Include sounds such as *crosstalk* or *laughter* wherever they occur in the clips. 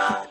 Hello,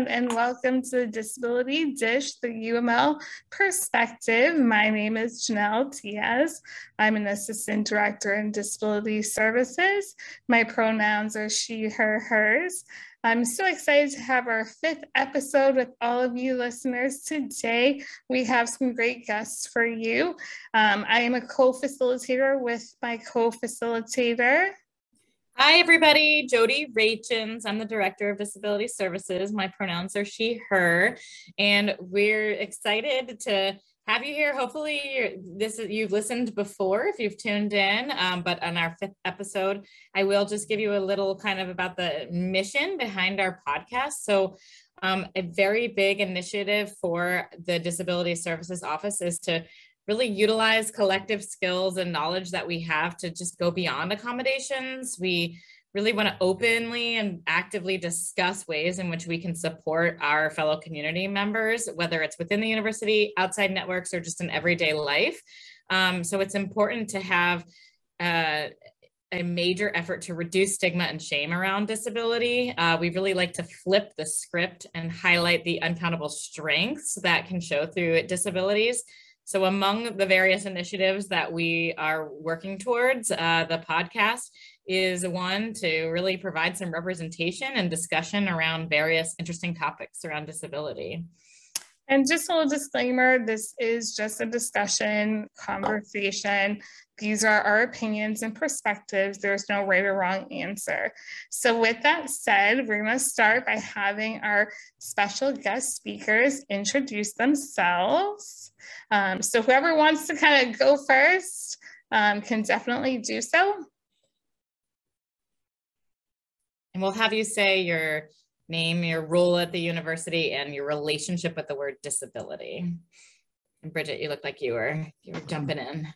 everyone, and welcome to Disability Dish, the UML perspective. My name is Janelle Diaz. I'm an assistant director in disability services. My pronouns are she, her, hers. I'm so excited to have our fifth episode with all of you listeners today. We have some great guests for you. Um, I am a co facilitator with my co facilitator. Hi, everybody. Jodi Rachins. I'm the Director of Disability Services. My pronouns are she, her, and we're excited to have you here. Hopefully, this is, you've listened before if you've tuned in. Um, but on our fifth episode, I will just give you a little kind of about the mission behind our podcast. So, um, a very big initiative for the Disability Services Office is to really utilize collective skills and knowledge that we have to just go beyond accommodations. We really want to openly and actively discuss ways in which we can support our fellow community members, whether it's within the university, outside networks, or just in everyday life. Um, so it's important to have uh, a major effort to reduce stigma and shame around disability. Uh, we really like to flip the script and highlight the uncountable strengths that can show through disabilities. So, among the various initiatives that we are working towards, uh, the podcast is one to really provide some representation and discussion around various interesting topics around disability. And just a little disclaimer this is just a discussion, conversation. These are our opinions and perspectives. There's no right or wrong answer. So, with that said, we're going to start by having our special guest speakers introduce themselves. Um, so whoever wants to kind of go first um, can definitely do so. And we'll have you say your name, your role at the university, and your relationship with the word disability. And Bridget, you look like you were you were jumping in.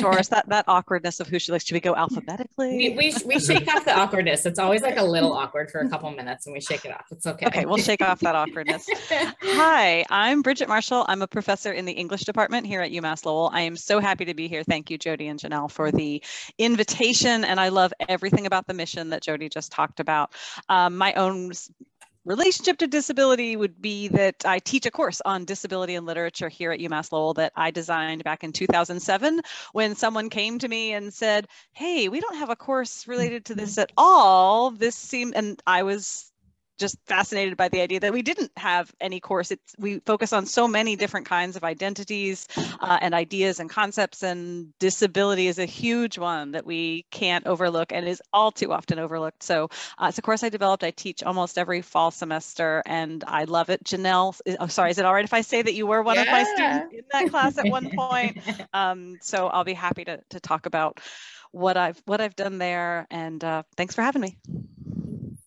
Doris, that that awkwardness of who she likes. Should we go alphabetically? We, we, we shake off the awkwardness. It's always like a little awkward for a couple minutes, and we shake it off. It's okay. Okay, we'll shake off that awkwardness. Hi, I'm Bridget Marshall. I'm a professor in the English department here at UMass Lowell. I am so happy to be here. Thank you, Jodi and Janelle, for the invitation, and I love everything about the mission that Jodi just talked about. Um, my own relationship to disability would be that I teach a course on disability and literature here at UMass Lowell that I designed back in 2007 when someone came to me and said, Hey, we don't have a course related to this at all. This seemed, and I was just fascinated by the idea that we didn't have any course. It's, we focus on so many different kinds of identities uh, and ideas and concepts, and disability is a huge one that we can't overlook and is all too often overlooked. So uh, it's a course I developed. I teach almost every fall semester, and I love it. Janelle, oh, sorry, is it all right if I say that you were one yeah. of my students in that class at one point? *laughs* Um, so I'll be happy to, to talk about what I've what I've done there, and uh, thanks for having me.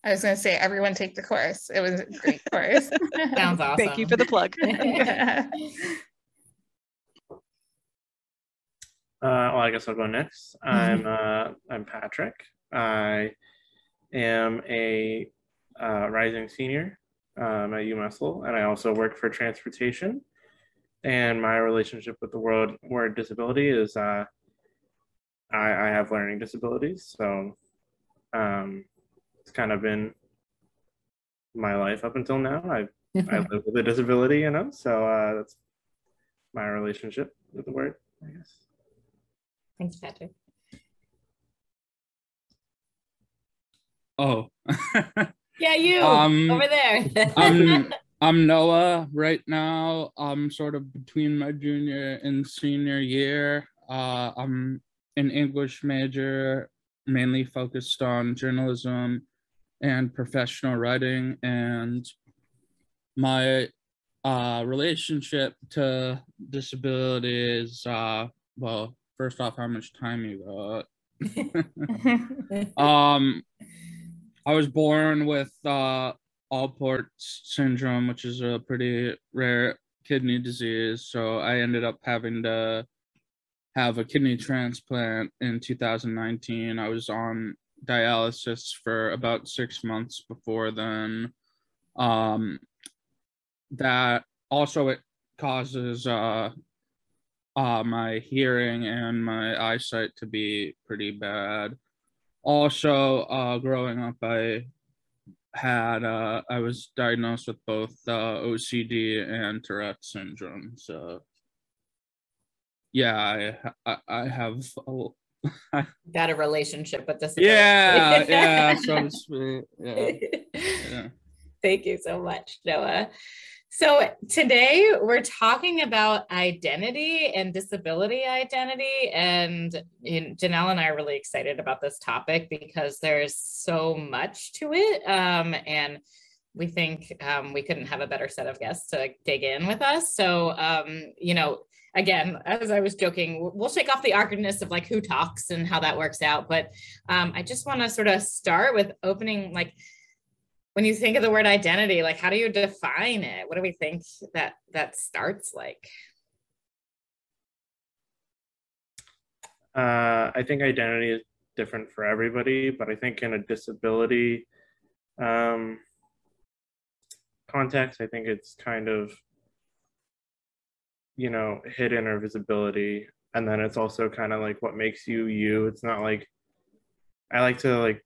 I was going to say, everyone take the course. It was a great course. *laughs* Sounds *laughs* awesome. Thank you for the plug. *laughs* Uh, well, I guess I'll go next. I'm uh, I'm Patrick. I am a uh, rising senior um, at UMass Lowell, and I also work for transportation. And my relationship with the world word disability is uh, I, I have learning disabilities, so um, it's kind of been my life up until now. I I *laughs* live with a disability, you know, so uh, that's my relationship with the word, I guess. Thanks, Patrick. Oh. *laughs* yeah, you um, over there. *laughs* I'm I'm Noah right now. I'm sort of between my junior and senior year. Uh, I'm an English major, mainly focused on journalism and professional writing and my uh, relationship to disability is uh, well first off how much time you got? *laughs* Um i was born with uh alport syndrome which is a pretty rare kidney disease. So i ended up having to have a kidney transplant in 2019 i was on dialysis for about six months before then. Um, that also it causes uh, uh, my hearing and my eyesight to be pretty bad. Also, uh, growing up, I had uh, I was diagnosed with both uh, OCD and Tourette syndrome. So, yeah, I I, I have a, *laughs* got a relationship with this. Yeah, yeah, *laughs* so. Yeah. yeah. Thank you so much, Noah. So today we're talking about identity and disability identity. And Janelle and I are really excited about this topic because there's so much to it. Um, and we think um, we couldn't have a better set of guests to dig in with us. So, um, you know, again, as I was joking, we'll shake off the awkwardness of like who talks and how that works out. But um, I just want to sort of start with opening like, when you think of the word identity like how do you define it what do we think that that starts like uh, i think identity is different for everybody but i think in a disability um, context i think it's kind of you know hidden or visibility and then it's also kind of like what makes you you it's not like i like to like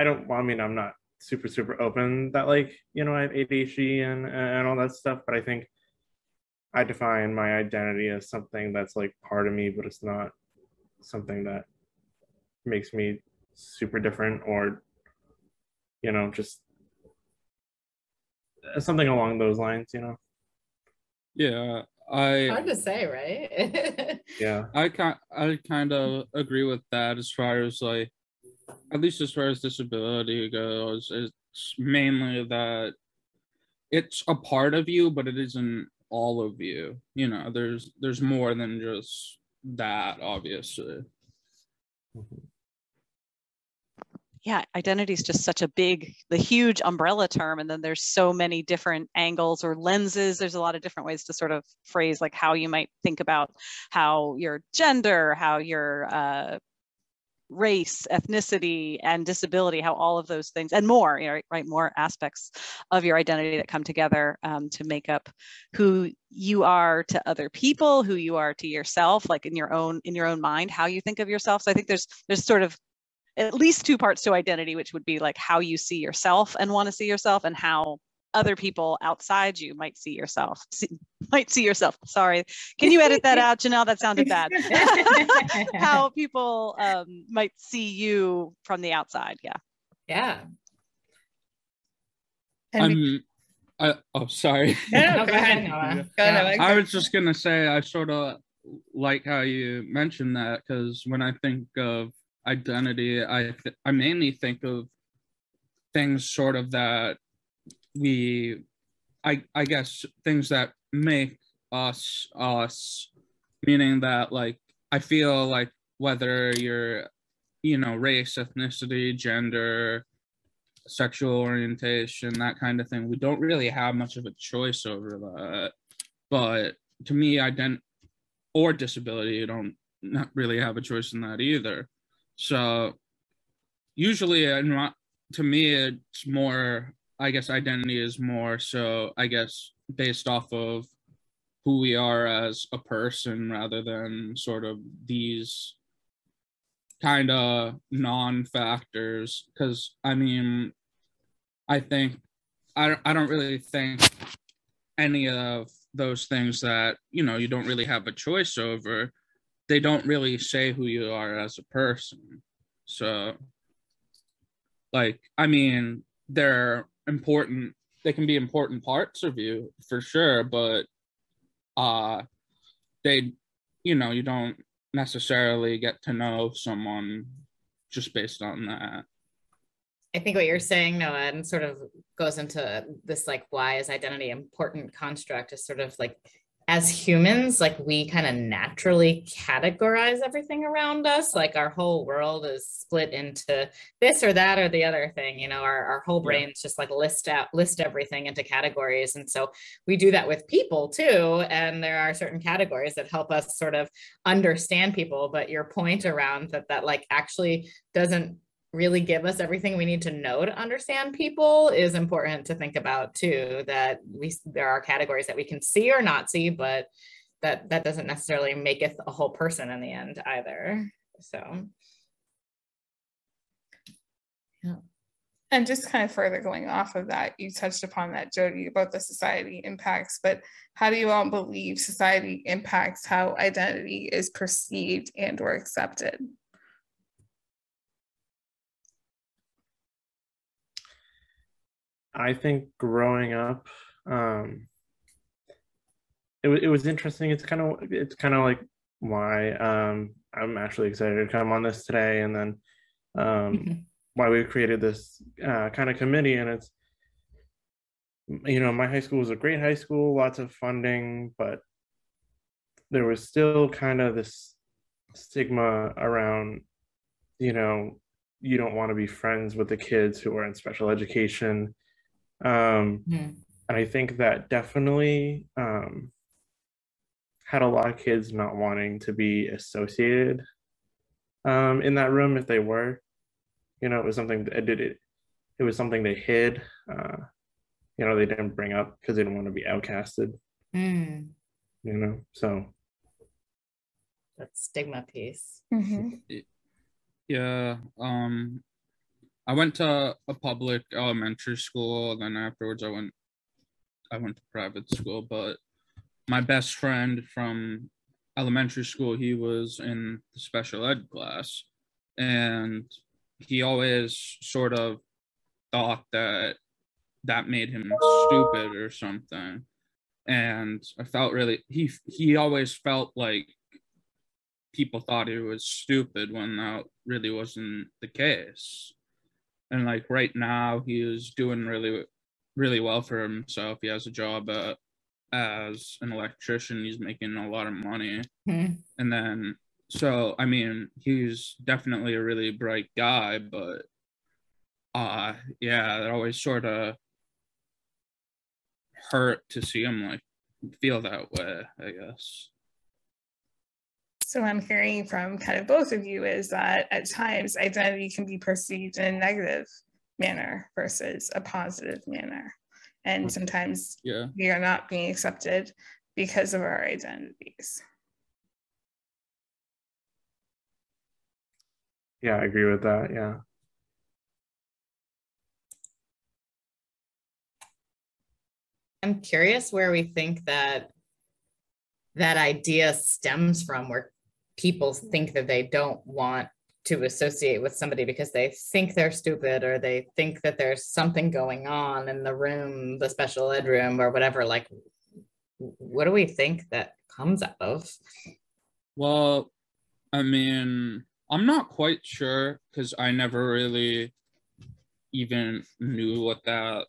i don't well, i mean i'm not super super open that like you know I have ADHD and and all that stuff, but I think I define my identity as something that's like part of me, but it's not something that makes me super different or you know just something along those lines, you know. *laughs* Yeah, I hard to say, right? yeah, I kind I kind of agree with that as far as like at least as far as disability goes, it's mainly that it's a part of you, but it isn't all of you. You know, there's there's more than just that, obviously. Mm-hmm. Yeah, identity is just such a big, the huge umbrella term. And then there's so many different angles or lenses. There's a lot of different ways to sort of phrase like how you might think about how your gender, how your uh, race, ethnicity, and disability, how all of those things and more, you know, right, more aspects of your identity that come together um, to make up who you are to other people, who you are to yourself, like in your own in your own mind, how you think of yourself. So I think there's there's sort of at least two parts to identity, which would be like how you see yourself and want to see yourself, and how other people outside you might see yourself see, might see yourself. Sorry. Can you edit that *laughs* out? Janelle that sounded bad. *laughs* How people um, might see you from the outside yeah. Yeah. I'm, I, oh sorry. *laughs* No, go ahead, Noah. Go ahead. i was just gonna say i sort of like how you mentioned that because when i think of identity i th- i mainly think of things sort of that we i i guess things that make us us meaning that like i feel like whether you're you know race ethnicity gender sexual orientation that kind of thing we don't really have much of a choice over that. But to me ident or disability you don't not really have a choice in that either so usually uh, to me it's more I guess identity is more so, I guess, based off of who we are as a person rather than sort of these kind of non factors. Because, I mean, I think, I, I don't really think any of those things that, you know, you don't really have a choice over, they don't really say who you are as a person. So, like, I mean, they're important they can be important parts of you for sure but uh they you know you don't necessarily get to know someone just based on that I think what you're saying, Noah, and sort of goes into this like why is identity important construct is sort of like as humans, like we kind of naturally categorize everything around us. Like our whole world is split into this or that or the other thing. You know, our, our whole brains just like list out, list everything into categories. And so we do that with people too. And there are certain categories that help us sort of understand people. But your point around that, that like actually doesn't really give us everything we need to know to understand people is important to think about too that we there are categories that we can see or not see but that that doesn't necessarily make it a whole person in the end either. So yeah. And just kind of further going off of that, you touched upon that, Jodi, about the society impacts, but how do you all believe society impacts how identity is perceived and or accepted? I think growing up, um, it, it was interesting. It's kind of it's kind of like why um, I'm actually excited to come on this today, and then um, mm-hmm. why we created this uh, kind of committee. And it's you know my high school was a great high school, lots of funding, but there was still kind of this stigma around you know you don't want to be friends with the kids who are in special education um, mm. And I think that definitely um, had a lot of kids not wanting to be associated um, in that room if they were. You know, it was something that did it. It was something they hid. Uh, you know, they didn't bring up because they didn't want to be outcasted. Mm. You know, so that stigma piece. Mm-hmm. Yeah. Um, I went to a public elementary school, then afterwards I went I went to private school. But my best friend from elementary school, he was in the special ed class, and he always sort of thought that that made him stupid or something. And I felt really he he always felt like people thought he was stupid when that really wasn't the case and like right now he is doing really really well for himself. He has a job uh, as an electrician. He's making a lot of money, mm-hmm. and then so I mean he's definitely a really bright guy, but uh yeah, it always sort of hurt to see him like feel that way. I guess. So I'm hearing from kind of both of you is that at times identity can be perceived in a negative manner versus a positive manner. And mm. sometimes yeah. we are not being accepted because of our identities. Yeah, I agree with that. Yeah. I'm curious where we think that that idea stems from where people think that they don't want to associate with somebody because they think they're stupid or they think that there's something going on in the room, the special ed room or whatever. Like, what do we think that comes out of? Well, I mean, I'm not quite sure because I never really even knew what that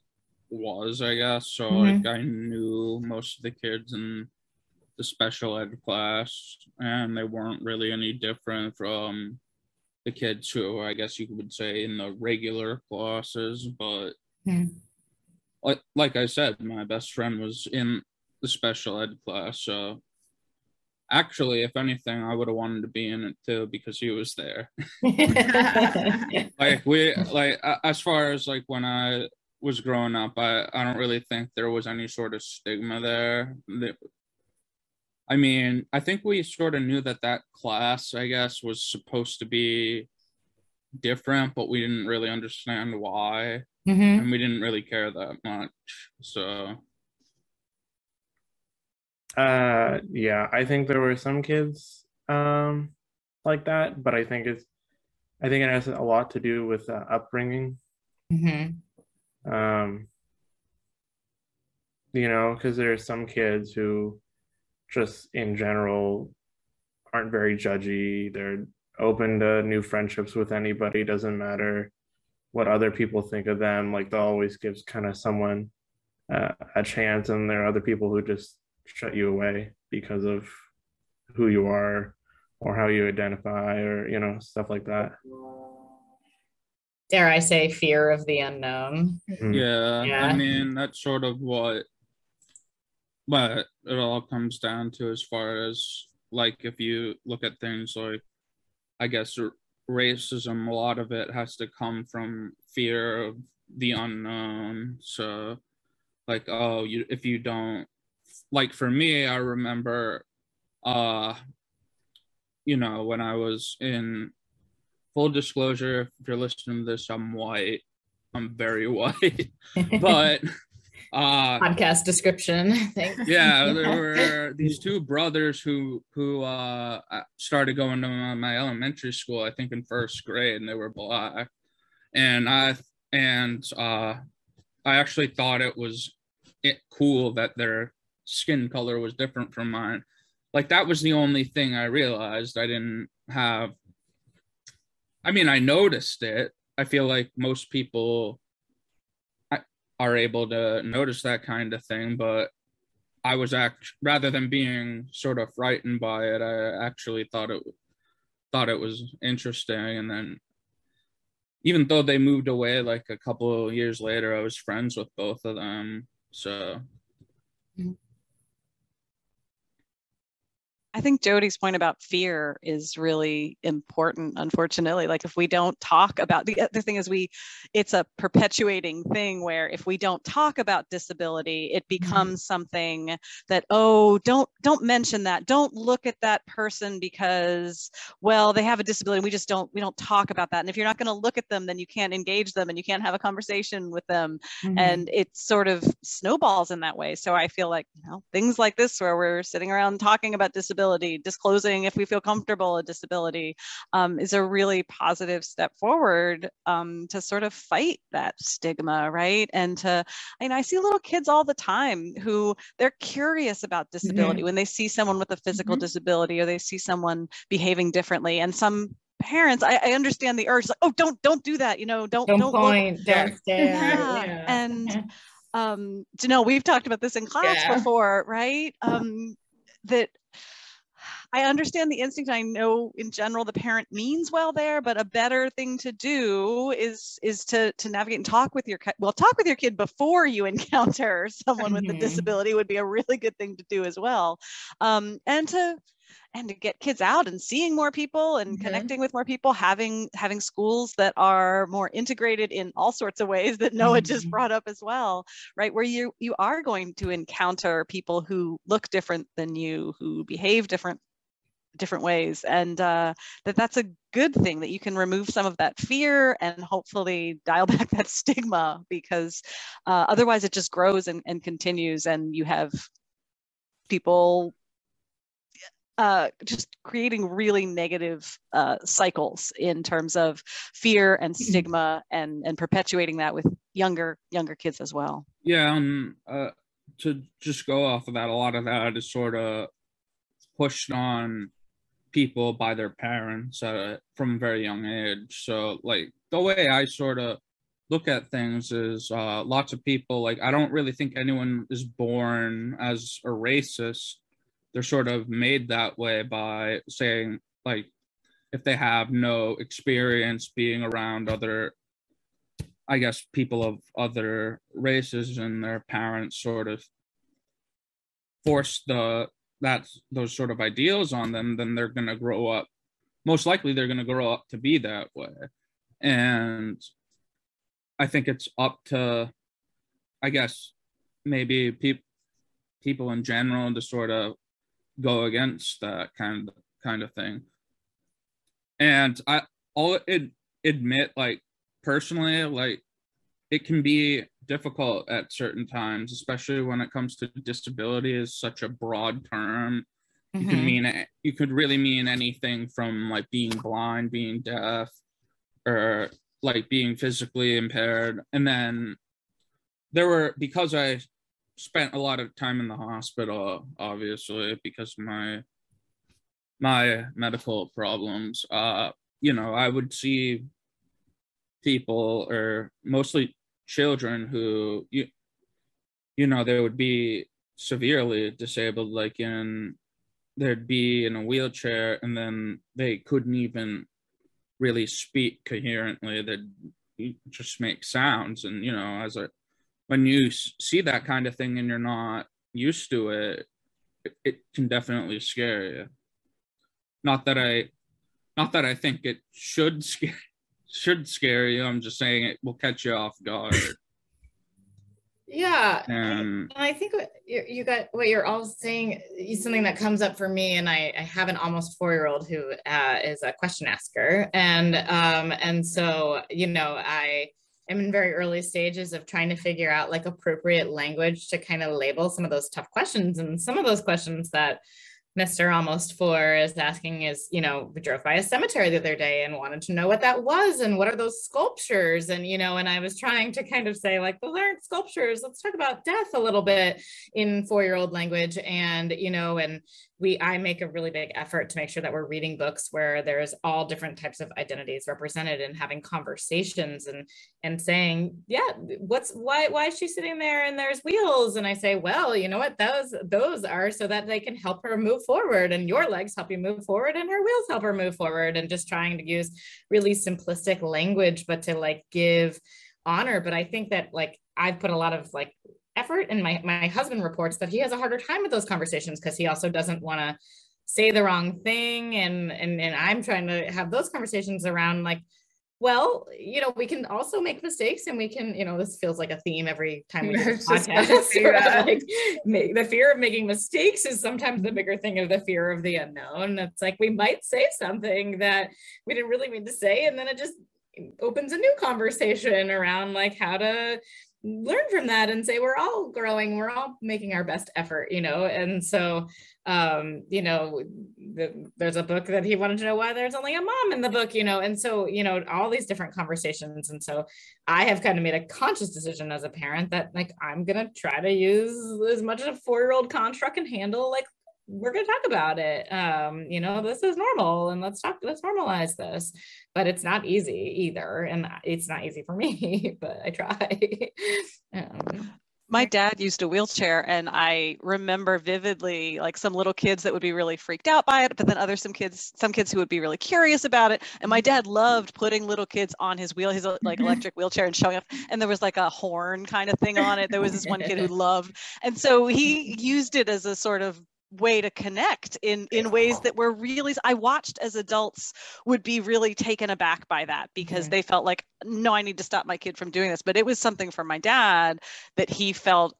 was, I guess. So, mm-hmm. like, I knew most of the kids and the special ed class, and they weren't really any different from the kids who I guess you would say in the regular classes. But mm. like like I said, my best friend was in the special ed class, so actually if anything i would have wanted to be in it too because he was there *laughs* like we like as far as like when i was growing up i i don't really think there was any sort of stigma there I mean, I think we sort of knew that that class, I guess, was supposed to be different, but we didn't really understand why. Mm-hmm. And we didn't really care that much. So. Uh, yeah, I think there were some kids um, like that, but I think it's, I think it has a lot to do with uh, upbringing. Mm-hmm. Um, you know, because there are some kids who just in general aren't very judgy. They're open to new friendships with anybody. Doesn't matter what other people think of them. Like they'll always give kind of someone uh, a chance, and there are other people who just shut you away because of who you are or how you identify or you know stuff like that dare i say fear of the unknown yeah, yeah i mean that's sort of what but it all comes down to as far as like if you look at things like i guess racism a lot of it has to come from fear of the unknown. So like oh you if you don't like for me i remember uh you know when i was in full disclosure if you're listening to this i'm white. I'm very *laughs* white. *laughs* But uh podcast description. *laughs* Yeah *laughs* there were these two brothers who who uh started going to my elementary school i think in first grade and they were black. And i and uh i actually thought it was it cool that their skin color was different from mine. Like that was the only thing i realized i didn't have. I mean i noticed it. I feel like most people are able to notice that kind of thing but i was act rather than being sort of frightened by it i actually thought it thought it was interesting and then even though they moved away like a couple of years later i was friends with both of them so Mm-hmm. I think Jodi's point about fear is really important, unfortunately. Like if we don't talk about the other thing is we it's a perpetuating thing where if we don't talk about disability, it becomes mm-hmm. something that, oh, don't don't mention that. Don't look at that person because, well, they have a disability. And we just don't we don't talk about that. And if you're not going to look at them, then you can't engage them and you can't have a conversation with them. Mm-hmm. And it sort of snowballs in that way. So I feel like, you know, things like this where we're sitting around talking about disability disability, disclosing if we feel comfortable a disability um, is a really positive step forward um, to sort of fight that stigma, right? And to, I mean, I see little kids all the time who they're curious about disability mm-hmm. when they see someone with a physical mm-hmm. disability or they see someone behaving differently. And some parents I, I, understand the urge like oh don't don't do that you know don't don't, don't point *laughs* yeah. yeah. and *laughs* um Janelle we've talked about this in class yeah. before right um that I understand the instinct. I know in general the parent means well there, but a better thing to do is is to to navigate and talk with your well talk with your kid before you *laughs* encounter someone mm-hmm. with a mm-hmm. disability would be a really good thing to do as well, um, and to and to get kids out and seeing more people and mm-hmm. connecting with more people having having schools that are more integrated in all sorts of ways that noah mm-hmm. just brought up as well right where you you are going to encounter people who look different than you who behave different different ways and uh, that that's a good thing that you can remove some of that fear and hopefully dial *laughs* back that stigma because uh, otherwise it just grows and, and continues and you have people uh, just creating really negative uh, cycles in terms of fear and mm-hmm. stigma and and perpetuating that with younger younger kids as well yeah um uh, to just go off of that a lot of that is sort of pushed on people by their parents uh, from a very young age. So, like, the way I sort of look at things is uh, lots of people, like, I don't really think anyone is born as a racist. They're sort of made that way by saying, like, if they have no experience being around other, I guess, people of other races and their parents sort of force the that's those sort of ideals on them, then they're going to grow up. Most likely, they're going to grow up to be that way. And I think it's up to, I guess, maybe people people in general to sort of go against that kind of kind of thing. And I, I'll admit, like personally, like it can be difficult at certain times, especially when it comes to disability is such a broad term. Mm-hmm. You can mm-hmm. mean you could really mean anything from like being blind, being deaf, or like being physically impaired. And then there were because I spent a lot of time in the hospital, obviously, because my my medical problems. Uh, you know, I would see people or mostly children who you you know they would be severely disabled like in they'd be in a wheelchair and then they couldn't even really speak coherently. They'd just make sounds and you know as a when you see that kind of thing and you're not used to it it, can definitely scare you. Not that i not that i think it should *laughs* scare should scare you. I'm just saying it will catch you off guard. Yeah, And and I think what you, you got what you're all saying is something that comes up for me, and I, I have an almost four year old who uh, is a question asker, and um, and so you know I am in very early stages of trying to figure out like appropriate language to kind of label some of those tough questions, and some of those questions that Mr. Almost Four is asking is, you know, we drove by a cemetery the other day and wanted to know what that was and what are those sculptures? And, you know, and I was trying to kind of say, like, those aren't sculptures. Let's talk about death a little bit in four year old language. And, you know, and we i make a really big effort to make sure that we're reading books where there's all different types of identities represented and having conversations and and saying yeah what's why why is she sitting there and there's wheels? And i say well you know what? Those those are so that they can help her move forward and your legs help you move forward and her wheels help her move forward. And just trying to use really simplistic language but to like give honor. But i think that like i've put a lot of like effort and my my husband reports that he has a harder time with those conversations because he also doesn't want to say the wrong thing and and and I'm trying to have those conversations around like well, you know, we can also make mistakes and we can, you know, this feels like a theme every time we do podcast. *laughs* like, the fear of making mistakes is sometimes the bigger thing of the fear of the unknown. It's like we might say something that we didn't really mean to say, and then it just opens a new conversation around like how to learn from that and say we're all growing. We're all making our best effort you know? And so um you know the, there's a book that he wanted to know why there's only a mom in the book you know? And so you know all these different conversations. And so i have kind of made a conscious decision as a parent that like i'm gonna try to use as much as a four-year-old construct can handle like we're going to talk about it. Um, you know, this is normal and let's talk, let's normalize this, but it's not easy either. And it's not easy for me, *laughs* but I try. *laughs* um, my dad used a wheelchair and i remember vividly like some little kids that would be really freaked out by it but then other some kids some kids who would be really curious about it and my dad loved putting little kids on his wheel his like mm-hmm. electric wheelchair and showing off and there was like a horn kind of thing on it there was this one kid who *laughs* loved and so he used it as a sort of way to connect in in ways that were really i watched as adults would be really taken aback by that because mm-hmm. they felt like no i need to stop my kid from doing this but it was something for my dad that he felt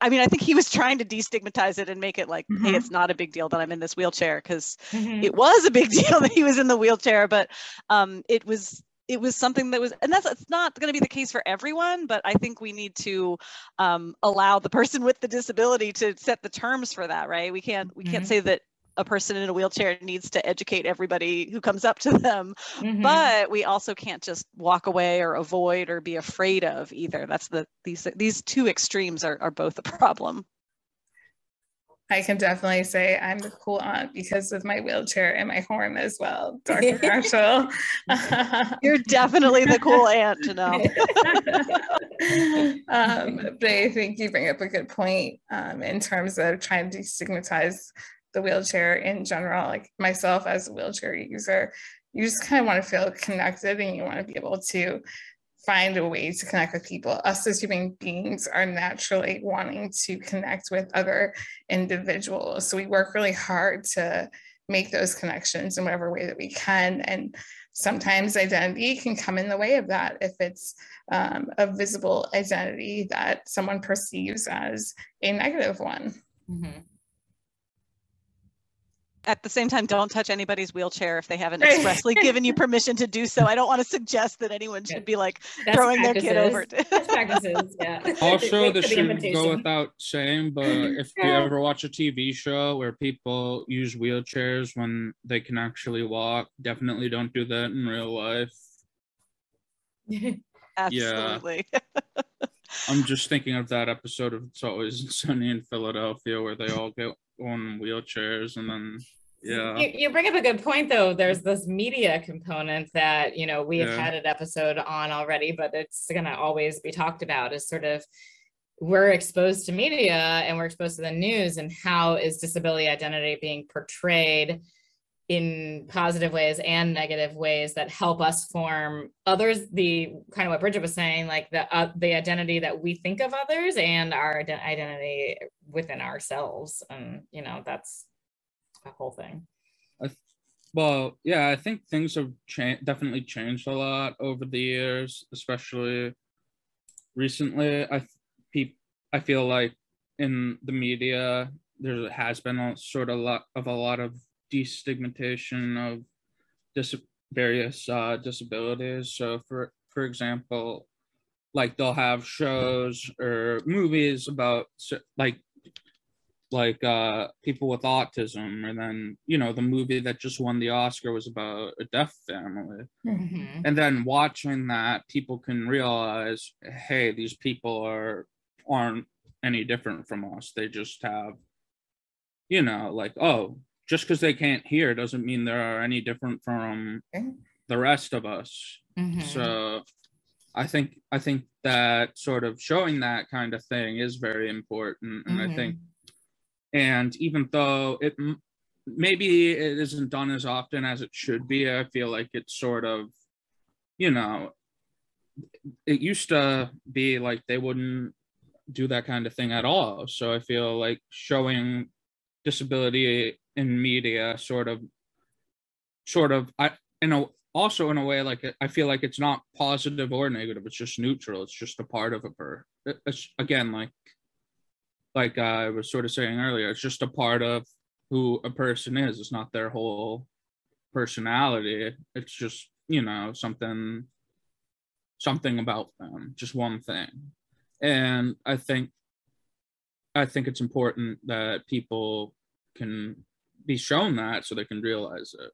I mean, I think he was trying to destigmatize it and make it like, mm-hmm. hey, it's not a big deal that I'm in this wheelchair because mm-hmm. it was a big *laughs* deal that he was in the wheelchair. But um, it was it was something that was and that's it's not going to be the case for everyone but i think we need to um, allow the person *laughs* with the disability to set the terms for that right we can't we can't mm-hmm. say that a person in a wheelchair needs to educate everybody who comes up to them mm-hmm. but we also can't just walk away or avoid or be afraid of either that's the these these two extremes are, are both a problem I can definitely say I'm the cool aunt because of my wheelchair and my horn as well, Dr. *laughs* Marshall. *laughs* You're definitely the cool aunt to know. *laughs* um, but I think you bring up a good point um, in terms of trying to destigmatize the wheelchair in general. Like myself as a wheelchair user, you just kind of want to feel connected and you want to be able to find a way to connect with people. Us as human beings are naturally wanting to connect with other individuals. So we work really hard to make those connections in whatever way that we can. And sometimes identity can come in the way of that if it's um, a visible identity that someone perceives as a negative one. Mm-hmm at the same time, don't touch anybody's wheelchair if they haven't expressly *laughs* given you permission to do so. I don't want to suggest that anyone should be like Best throwing practices. their kid over. Best practices, yeah. *laughs* Also, this should go without saying, but *laughs* if you ever watch a TV show where people use wheelchairs when they can actually walk, definitely don't do that in real life. Absolutely. Yeah. I'm just thinking of that episode of It's Always Sunny in Philadelphia where they all get on wheelchairs and then yeah you, you, bring up a good point though there's this media component that you know we've yeah. had an episode on already but it's going to always be talked about is sort of we're exposed to media and we're exposed to the news and how is disability identity being portrayed in positive ways and negative ways that help us form others the kind of what bridget was saying like the uh, the identity that we think of others and our identity within ourselves. And you know that's a whole thing. Well yeah i think things have changed definitely changed a lot over the years especially recently. I pe- I feel like in the media there has been a sort of lot of a lot of destigmatization of dis- various uh, disabilities. So for for example, like they'll have shows or movies about like like uh people with autism and then you know the movie that just won the oscar was about a deaf family mm-hmm. and then watching that people can realize hey these people are aren't any different from us they just have you know like oh just because they can't hear doesn't mean they are any different from the rest of us mm-hmm. so i think i think that sort of showing that kind of thing is very important and mm-hmm. i think and even though it maybe it isn't done as often as it should be i feel like it's sort of you know it used to be like they wouldn't do that kind of thing at all so i feel like showing disability in media sort of sort of i you know also in a way like i feel like it's not positive or negative it's just neutral it's just a part of a per it's again like like I was sort of saying earlier, it's just a part of who a person is. It's not their whole personality. It's just, you know, something something about them, just one thing. And I think I think it's important that people can be shown that so they can realize it.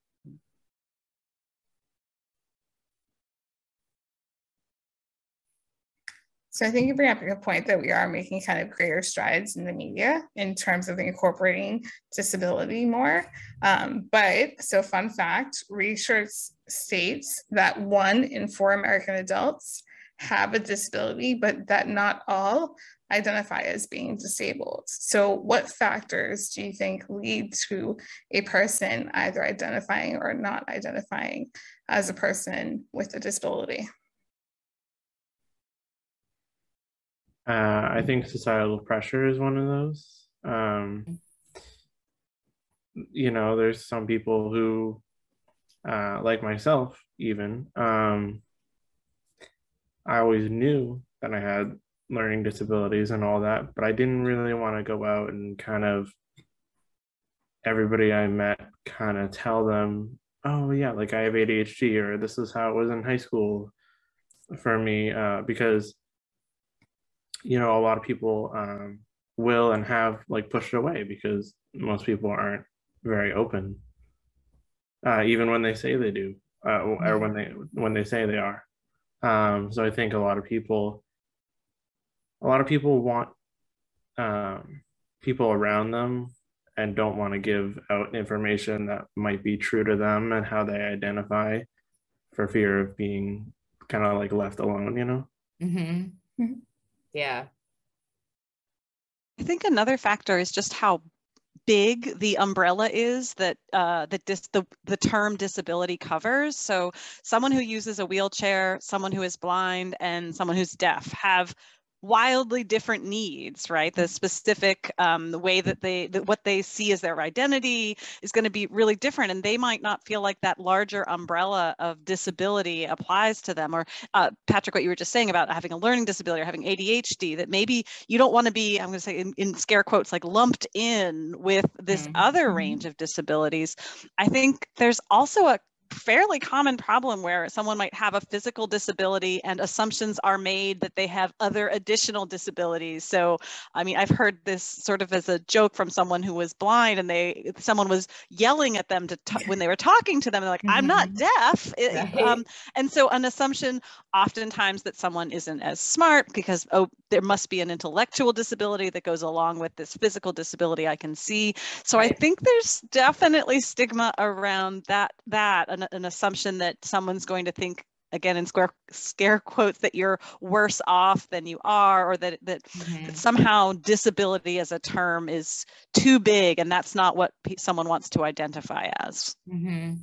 So I think you bring up a point that we are making kind of greater strides in the media in terms of incorporating disability more. Um, but so fun fact, research states that one in four American adults have a disability, but that not all identify as being disabled. So what factors do you think lead to a person either identifying or not identifying as a person with a disability? Uh, I think societal pressure is one of those. Um, you know, there's some people who, uh, like myself, even, um, I always knew that I had learning disabilities and all that, but I didn't really want to go out and kind of everybody I met kind of tell them, oh, yeah, like I have ADHD or this is how it was in high school for me, uh, because you know a lot of people um, will and have like pushed away because most people aren't very open uh, even when they say they do uh, or when they when they say they are. Um, so i think a lot of people a lot of people want um, people around them and don't want to give out information that might be true to them and how they identify for fear of being kind of like left alone you know mm-hmm. mm-hmm. Yeah. I think another factor is just how big the umbrella is that uh, that dis- the, the term disability covers. So someone who uses a wheelchair, someone who is blind, and someone who's deaf have wildly different needs right? The specific um, the way that they that what they see as their identity is going to be really different and they might not feel like that larger umbrella of disability applies to them or uh, patrick what you were just saying about having a learning disability or having adhd that maybe you don't want to be i'm going to say in, in, scare quotes like lumped in with this mm-hmm. other range of disabilities. I think there's also a fairly common problem where someone might have a physical disability and assumptions are made that they have other additional disabilities. So, I mean, I've heard this sort of as a joke from someone who was blind and they someone was yelling at them to t- when they were talking to them like mm-hmm. I'm not mm-hmm. deaf. Right. um, and so an assumption oftentimes that someone isn't as smart because oh there must be an intellectual disability that goes along with this physical disability I can see. So right. I think there's definitely stigma around that that an, an assumption that someone's going to think again in square scare quotes that you're worse off than you are or that that, mm-hmm. that, somehow disability as a term is too big and that's not what pe- someone wants to identify as mm-hmm.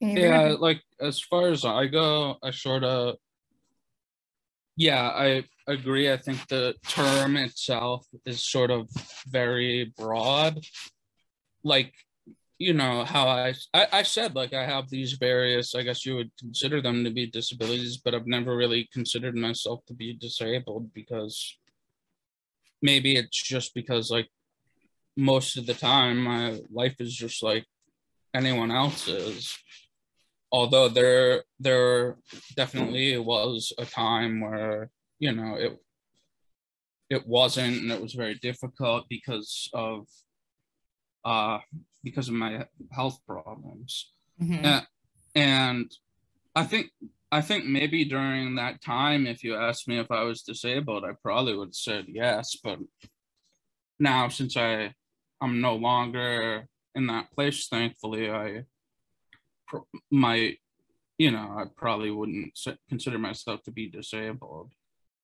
yeah like as far as i go i sort of yeah i agree i think the term itself is sort of very broad like you know how I, I, I said like I have these various I guess you would consider them to be disabilities, but I've never really considered myself to be disabled because maybe it's just because like most of the time my life is just like anyone else's. Although there there definitely was a time where you know it it wasn't and it was very difficult because of uh because of my health problems Mhm. and, and i think i think maybe during that time if you asked me if i was disabled i probably would have said yes but now since i i'm no longer in that place thankfully i pr- my you know i probably wouldn't s- consider myself to be disabled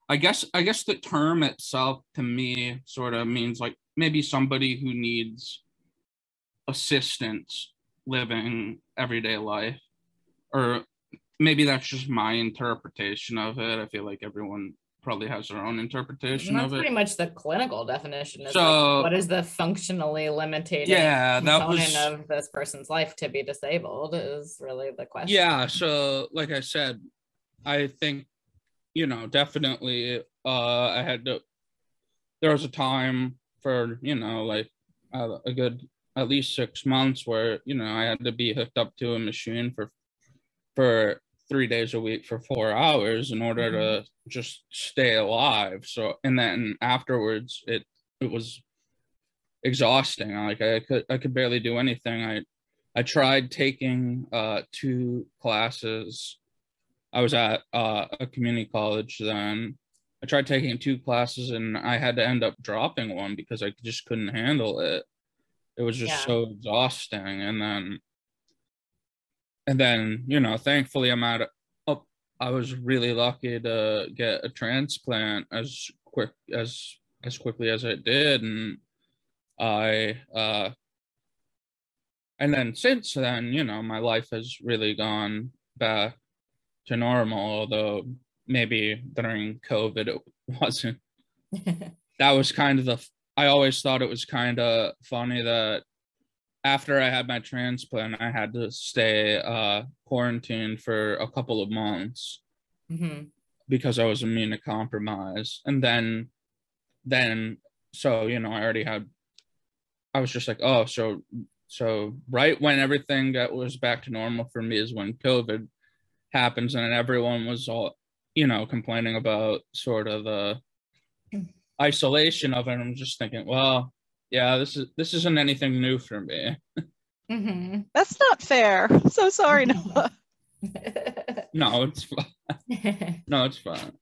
i guess i guess the term itself to me sort of means like maybe somebody who needs assistance living everyday life or maybe that's just my interpretation of it i feel like everyone probably has their own interpretation of it pretty much the clinical definition. Is So- like, what is the functionally limiting yeah that component was of this person's life to be disabled? Is really the question. yeah so like i said i think you know definitely uh i had to there was a time for you know like uh, a good at least six months where you know i had to be hooked up to a machine for for three days a week for four hours in order to just stay alive so and then afterwards it it was exhausting like i could i could barely do anything i I tried taking uh, two classes. I was at uh, a community college then. I tried taking two classes and I had to end up dropping one because I just couldn't handle it. It was just Yeah. so exhausting. And then, and then you know, thankfully I'm at. Oh, I was really lucky to get a transplant as quick as as quickly as I did, and I uh, and then since then, you know, my life has really gone back to normal, although maybe during COVID it *laughs* wasn't. *laughs* That was kind of the, I always thought it was kind of funny that after I had my transplant, I had to stay uh, quarantined for a couple of months Mhm. because I was immunocompromised. And then, then, so, you know, I already had, I was just like, oh, so, so right when everything got, was back to normal for me is when COVID happens and everyone was all, you know, complaining about sort of the isolation of it. I'm just thinking, well, yeah, this is, this isn't anything new for me. Mhm. That's not fair. I'm *laughs* so sorry, Noah. *laughs* *laughs* No, it's fine. No, it's fine.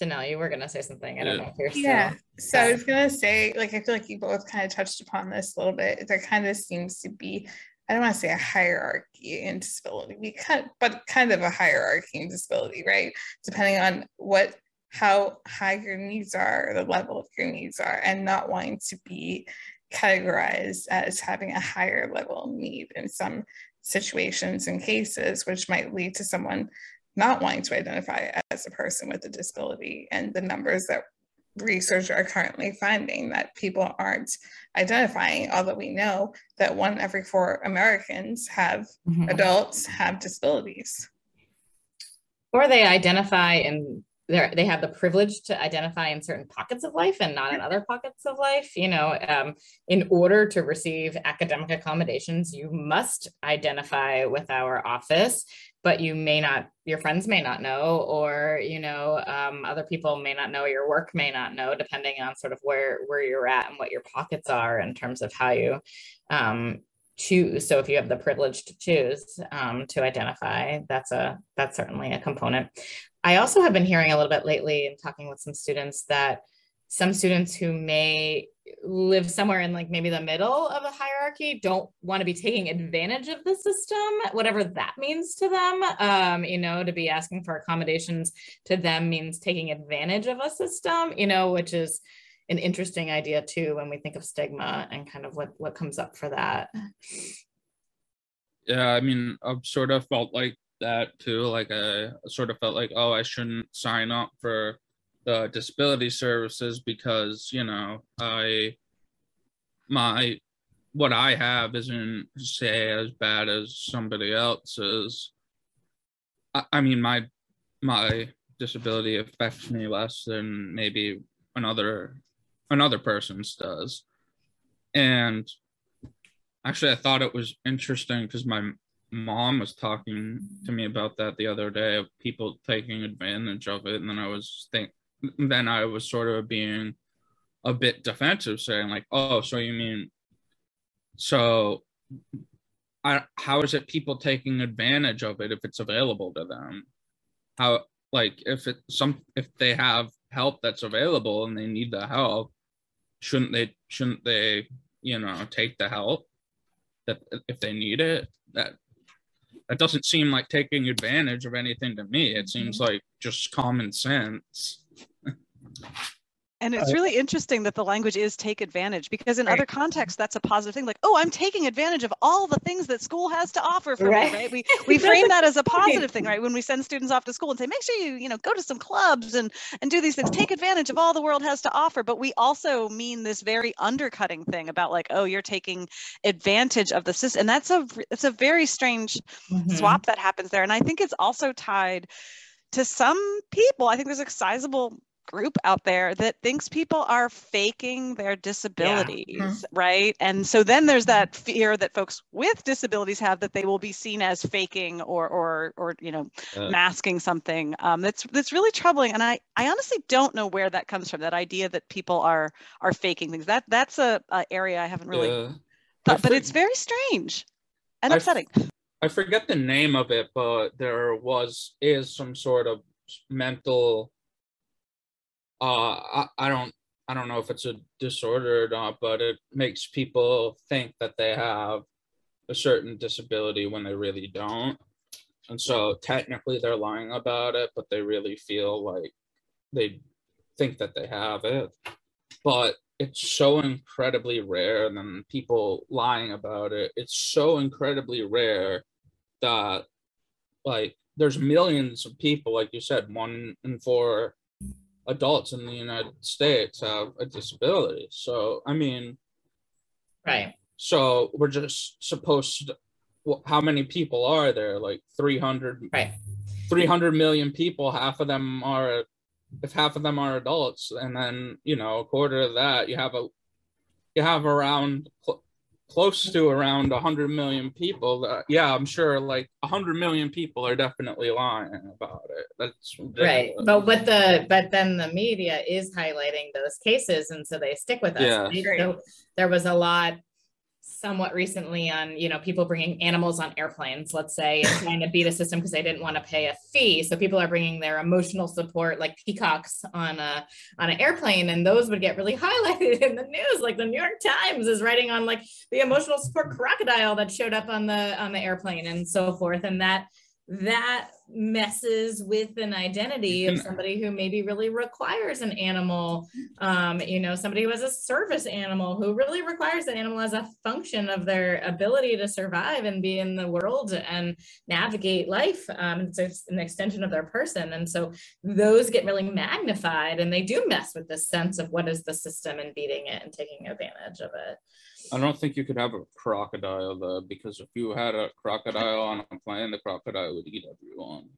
Janelle, you were gonna say something. I don't Yeah. know if you're still. Yeah. So I was gonna say, like, I feel like you both kind of touched upon this a little bit. There kind of seems to be, I don't want to say a hierarchy in disability, we kind, but kind of a hierarchy in disability, right? Depending on what, how high your needs are, the level of your needs are, and not wanting to be categorized as having a higher level need in some situations and cases, which might lead to someone not wanting to identify as a person with a disability and the numbers that research are currently finding that people aren't identifying, although we know that one every four Americans have Mhm. adults have disabilities. or they identify and they they have the privilege to identify in certain pockets of life and not in other pockets of life you know um, in order to receive academic accommodations you must identify with our office but you may not your friends may not know or you know um, other people may not know your work may not know depending on sort of where where you're at and what your pockets are in terms of how you um, choose. So if you have the privilege to choose um, to identify that's a that's certainly a component. I also have been hearing a little bit lately and talking with some students that some students who may live somewhere in like maybe the middle of a hierarchy don't want to be taking advantage of the system whatever that means to them. Um, you know to be asking for accommodations to them means taking advantage of a system you know which is an interesting idea too when we think of stigma and kind of what what comes up for that. Yeah i mean i've sort of felt like that too. Like i sort of felt like oh i shouldn't sign up for the disability services because you know i my what i have isn't say as bad as somebody else's i, I mean my my disability affects me less than maybe another another person's does. And actually I thought it was interesting because my mom was talking to me about that the other day of people taking advantage of it and then I was think then I was sort of being a bit defensive saying like oh so you mean so I, how is it people taking advantage of it if it's available to them? How like if it some if they have help that's available and they need the help shouldn't they shouldn't they you know take the help that if they need it? That that doesn't seem like taking advantage of anything to me. It seems mm-hmm. like just common sense And it's really interesting that the language is take advantage because in Right. other contexts that's a positive thing. Like, oh, I'm taking advantage of all the things that school has to offer for Right. me, right? We we *laughs* frame that as a positive thing, right? When we send students off to school and say, make sure you, you know, go to some clubs and and do these things, take advantage of all the world has to offer. But we also mean this very undercutting thing about like, oh, you're taking advantage of the system. And that's a it's a very strange Mhm. swap that happens there. And I think it's also tied to some people. I think there's a sizable group out there that thinks people are faking their disabilities, right? And so then there's that fear that folks with disabilities have that they will be seen as faking or or or you know Uh, masking something. Um, that's that's really troubling. And I I honestly don't know where that comes from. That idea that people are are faking things. That that's a, a area I haven't really uh, thought, I but it's very strange and upsetting. I forget the name of it, but there was is some sort of mental. Uh, I, I don't I don't know if it's a disorder or not, but it makes people think that they have a certain disability when they really don't, and so technically they're lying about it, but they really feel like they think that they have it, but it's so incredibly rare than people lying about it. It's so incredibly rare that like there's millions of people, like you said, one in four adults in the United States have a disability. So I mean, Right. so we're just supposed to how many people are there? Like 300, Right. 300 million people. Half of them are, if half of them are adults, and then you know a quarter of that, you have a, you have around close to around 100 million people. That yeah, I'm sure like 100 million people are definitely lying about it. That's Right. ridiculous. But what the but then the media is highlighting those cases and so they stick with us. Yeah. So there was a lot somewhat recently on you know people bringing animals on airplanes let's say and trying to beat a system because they didn't want to pay a fee. So people are bringing their emotional support like peacocks on a on an airplane and those would get really *laughs* highlighted in the news. Like the new york times is writing on like the emotional support crocodile that showed up on the on the airplane and so forth. And that that messes with an identity of somebody who maybe really requires an animal. Um, you know somebody who has a service animal who really requires an animal as a function of their ability to survive and be in the world and navigate life um, it's an extension of their person. And so those get really magnified and they do mess with this sense of what is the system and beating it and taking advantage of it I don't think you could have a crocodile though, because if you had a crocodile on a plane, the crocodile would eat everyone.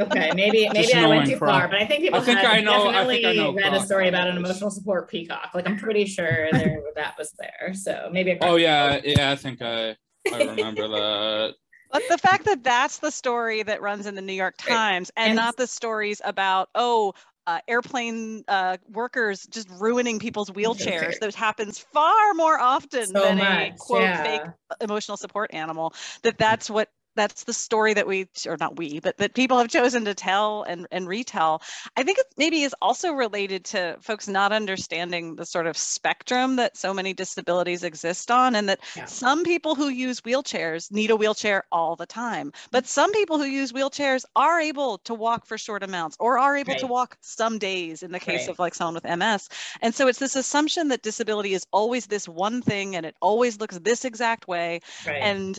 Okay, maybe *laughs* maybe Just I went too croc- far, but I think people I think have I know- I definitely think I know read a story about an emotional support peacock. Like I'm pretty sure *laughs* there that was there. So maybe. A Oh yeah, yeah, I think I I remember that. *laughs* But the fact that that's the story that runs in the New York Times and, And- not the stories about, oh, uh, airplane uh, workers just ruining people's wheelchairs. That happens far more often So than a quote yeah. fake emotional support animal. That that's what that's the story that we or not we but that people have chosen to tell and, and retell i think it maybe is also related to folks not understanding the sort of spectrum that so many disabilities exist on and that Yeah. some people who use wheelchairs need a wheelchair all the time mm-hmm. but some people who use wheelchairs are able to walk for short amounts or are able to walk some days in the case Right. of like someone with ms and so it's this assumption that disability is always this one thing and it always looks this exact way right. and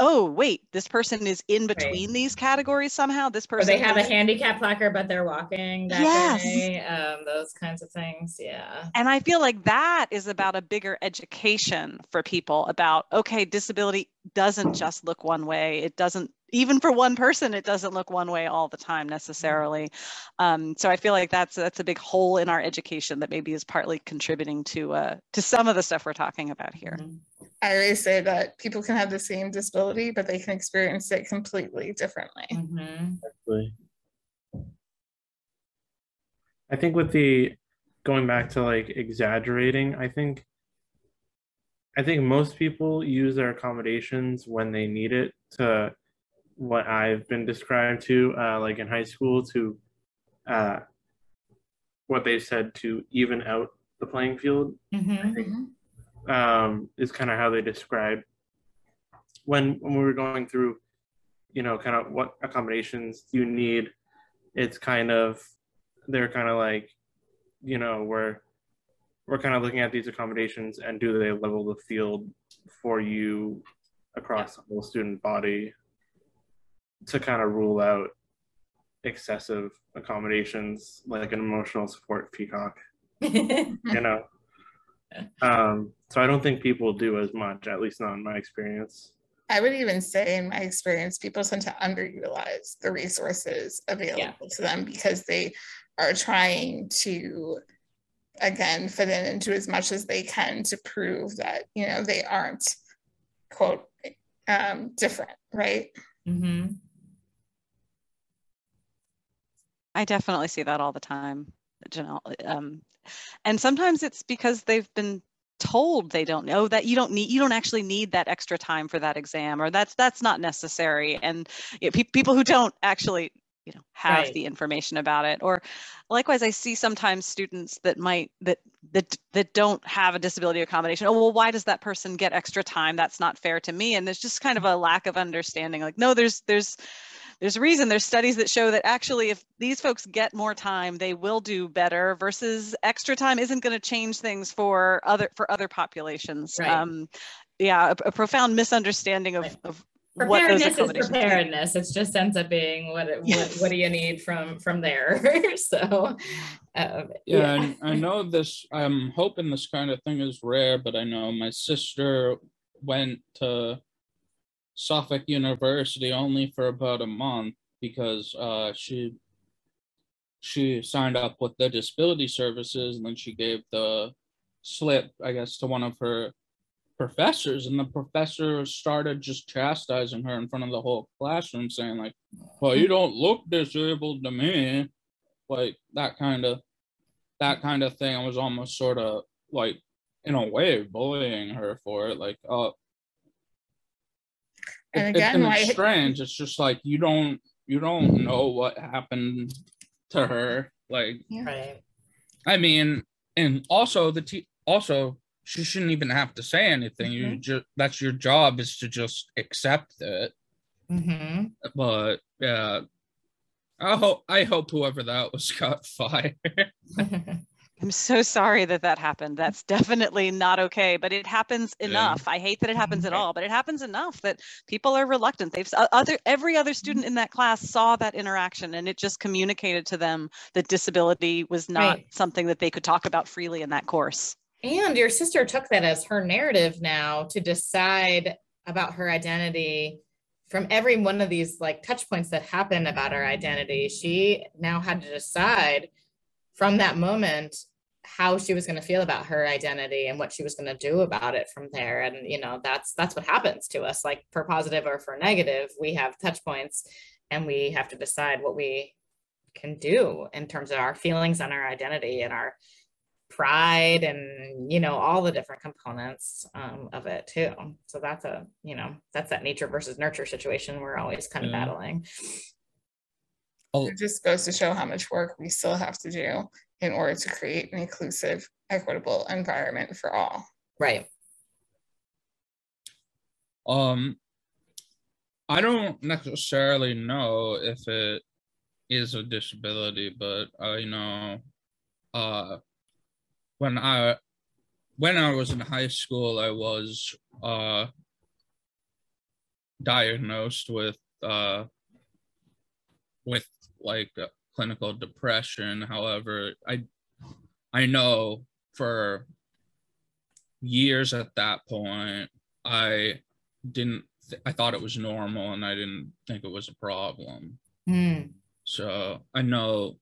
oh wait this person is in between these categories somehow this or person they have a handicap placard, but they're walking that Yes. day. Um, those kinds of things. Yeah. and i feel like that is about a bigger education for people about okay disability doesn't just look one way it doesn't even for one person it doesn't look one way all the time necessarily um, so i feel like that's that's a big hole in our education that maybe is partly contributing to uh, to some of the stuff we're talking about here Mhm. I always say that people can have the same disability, but they can experience it completely differently. Mhm. Exactly. I think with the going back to like exaggerating, I think I think most people use their accommodations when they need it to what I've been described to uh, like in high school to uh, what they said to even out the playing field Mhm. um, is kind of how they describe when when we were going through, you know, kind of what accommodations you need. It's kind of they're kind of like, you know, we're we're kind of looking at these accommodations and do they level the field for you across the whole student body to kind of rule out excessive accommodations like an emotional support peacock *laughs* you know um so i don't think people do as much at least not in my experience I would even say, in my experience, people tend to underutilize the resources available to them because they are trying to, again, fit in into as much as they can to prove that, you know, they aren't, quote, um, different, right? Mhm. I definitely see that all the time, Janelle. Um, and sometimes it's because they've been told they don't know that you don't need you don't actually need that extra time for that exam or that's that's not necessary and you know, pe- people who don't actually you know have Right. the information about it or likewise i see sometimes students that might that that that don't have a disability accommodation oh well why does that person get extra time that's not fair to me and there's just kind of a lack of understanding like no there's there's there's a reason there's studies that show that actually if these folks get more time they will do better versus extra time isn't going to change things for other for other populations Right. um yeah a, a profound misunderstanding of, Right. of Preparedness is accommodations mean. preparedness. It just ends up being what, it- what, Yes. what do you need from, from there? *laughs* So, um, Yeah, and I know this. I'm hoping this kind of thing is rare, but I know my sister went to Suffolk University only for about a month because uh, she she signed up with the disability services and then she gave the slip, I guess, to one of her professors, and the professor started just chastising her in front of the whole classroom, saying like, "Well, you don't look disabled to me," like that kind of that kind of thing. I was almost sort of like, in a way, bullying her for it. Like, uh, And it- again, and why- it's strange. It's just like you don't you don't know what happened to her. Like, right. I mean, and also the t also she shouldn't even have to say anything. You just that's your job is to just accept it. hmm But yeah, I hope I hope whoever that was *laughs* got fired. *laughs* i'm so sorry that that happened. That's definitely not okay but it happens enough. I hate that it happens at all but it happens enough that people are reluctant. They've other every other student in that class saw that interaction and it just communicated to them that disability was not Right. something that they could talk about freely in that course. And your sister took that as her narrative now to decide about her identity from every one of these like touch points that happen about her identity. She now had to decide from that moment how she was going to feel about her identity and what she was going to do about it from there. And you know that's that's what happens to us like for positive or for negative we have touch points and we have to decide what we can do in terms of our feelings and our identity and our pride and you know all the different components um, of it too. So that's a you know that's that nature versus nurture situation we're always kind of battling It just goes to show how much work we still have to do in order to create an inclusive, equitable environment for all. right Um, I don't necessarily know if it is a disability, but I know, uh, when I when I was in high school, I was uh diagnosed with uh with like uh, clinical depression. However, I I know for years at that point I didn't th- I thought it was normal and I didn't think it was a problem. Mm. So I know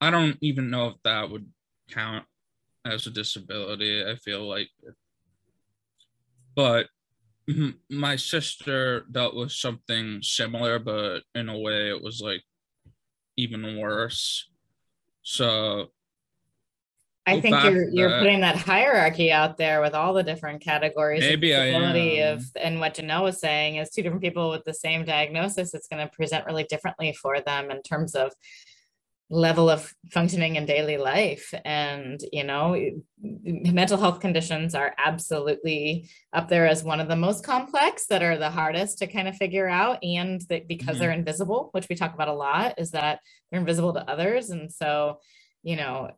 I don't even know if that would count as a disability. I feel like, but Mm-hmm. my sister dealt with something similar, but in a way it was like even worse. So I think you're you're that- putting that hierarchy out there with all the different categories Maybe I of disability of and what Janelle was saying is two different people with the same diagnosis, it's going to present really differently for them in terms of level of functioning in daily life and you know mental health conditions are absolutely up there as one of the most complex that are the hardest to kind of figure out and that because Mhm. they're invisible which we talk about a lot is that they're invisible to others and so you know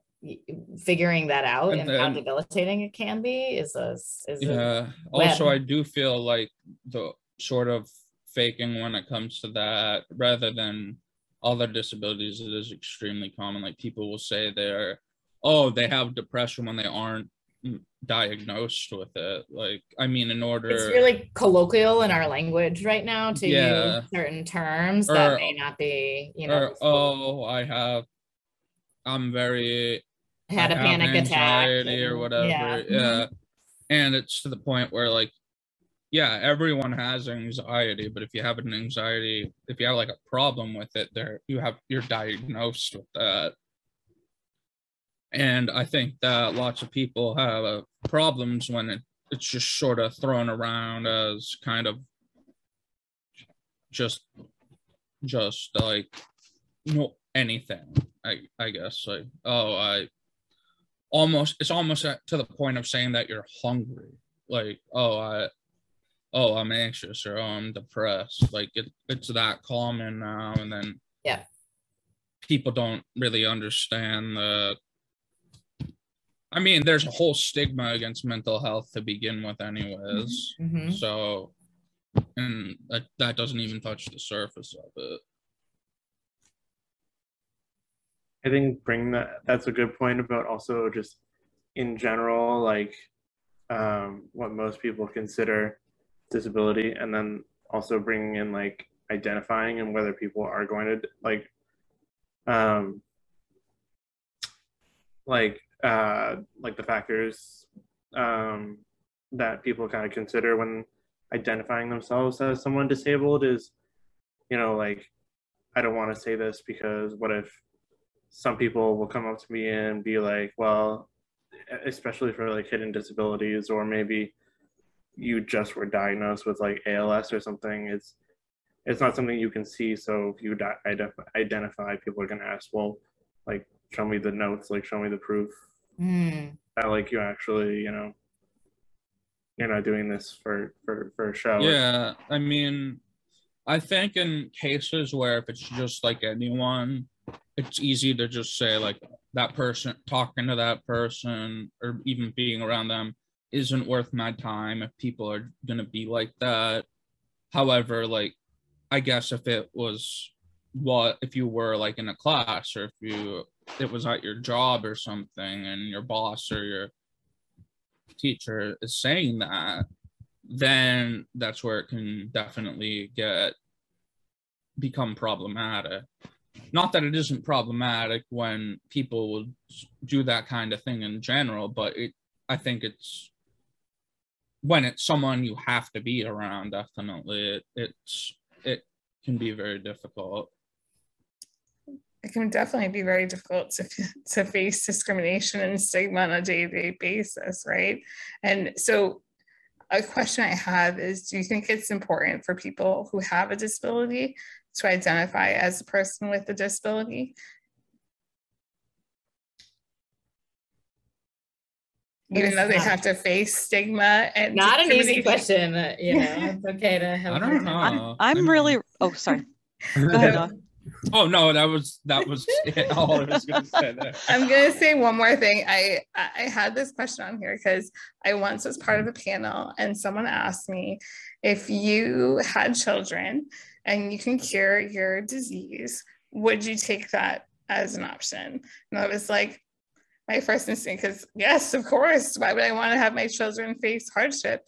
figuring that out And and, how debilitating it can be is a is a, yeah. Also. I do feel like the sort of faking when it comes to that, rather than other disabilities, it is extremely common. Like people will say they're, oh, they have depression when they aren't diagnosed with it. Like, I mean, in order, it's really colloquial in our language right now to Yeah. use certain terms Or- that may not be you know or oh, I have, I'm very had I a panic attack anxiety or whatever. yeah. Yeah. And it's to the point where like, yeah, everyone has anxiety, but if you have an anxiety, if you have like a problem with it, there you have you're diagnosed with that. And I think that lots of people have uh, problems when it, it's just sort of thrown around as kind of just just like no anything i i guess like oh i almost it's almost at, to the point of saying that you're hungry like oh i oh i'm anxious or oh i'm depressed like it, it's that common now and then Yeah. people don't really understand the i mean there's a whole stigma against mental health to begin with anyways Mhm. so and that, that doesn't even touch the surface of it I think bring that that's a good point about also just in general like um, what most people consider disability and then also bringing in like identifying and whether people are going to like um like uh like the factors um that people kind of consider when identifying themselves as someone disabled is you know like I don't want to say this because what if some people will come up to me and be like, well, especially for like hidden disabilities, or maybe you just were diagnosed with like ALS or something. It's it's not something you can see. So if you ident- identify, people are gonna ask, well, like show me the notes, like show me the proof Mm. that like you actually, you know, you're not doing this for for for a show. Yeah, I mean, I think in cases where if it's just like anyone, it's easy to just say like that person talking to that person or even being around them isn't worth my time if people are gonna be like that. However, like I guess if it was what if you were like in a class or if you it was at your job or something and your boss or your teacher is saying that then that's where it can definitely get become problematic. Not that it isn't problematic when people will do that kind of thing in general, but it I think it's when it's someone you have to be around, definitely. It, it's it can be very difficult. it can definitely be very difficult to, *laughs* to face discrimination and stigma on a day-to-day basis right? And so a question i have is do you think it's important for people who have a disability to identify as a person with a disability even though they have to face stigma and Not an easy discrimination? question, you know. *laughs* It's okay to have. I don't know. I'm, I I'm mean- really. *laughs* Oh, sorry. *laughs* Go ahead. Oh no, that was that was all I was gonna say there. I'm gonna say one more thing. I I had this question on here because I once was part of a panel and someone asked me if you had children and you can cure your disease, would you take that as an option? And I was like, my first instinct is yes, of course. Why would I want to have my children face hardship?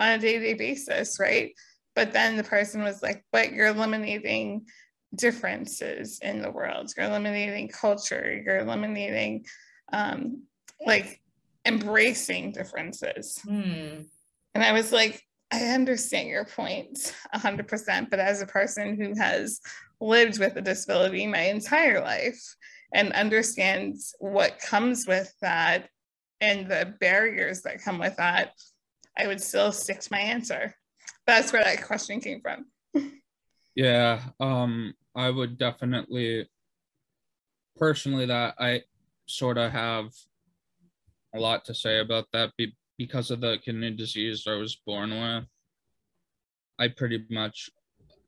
on a day-to-day basis, right? But then the person was like, but you're eliminating differences in the world. You're eliminating culture. You're eliminating um, like embracing differences. Hmm. And I was like, I understand your point 100%, but as a person who has lived with a disability my entire life and understands what comes with that and the barriers that come with that, I would still stick to my answer. That's where that question came from. *laughs* Yeah, um, I would definitely personally that I sort of have a lot to say about that be, because of the kidney disease I was born with. I pretty much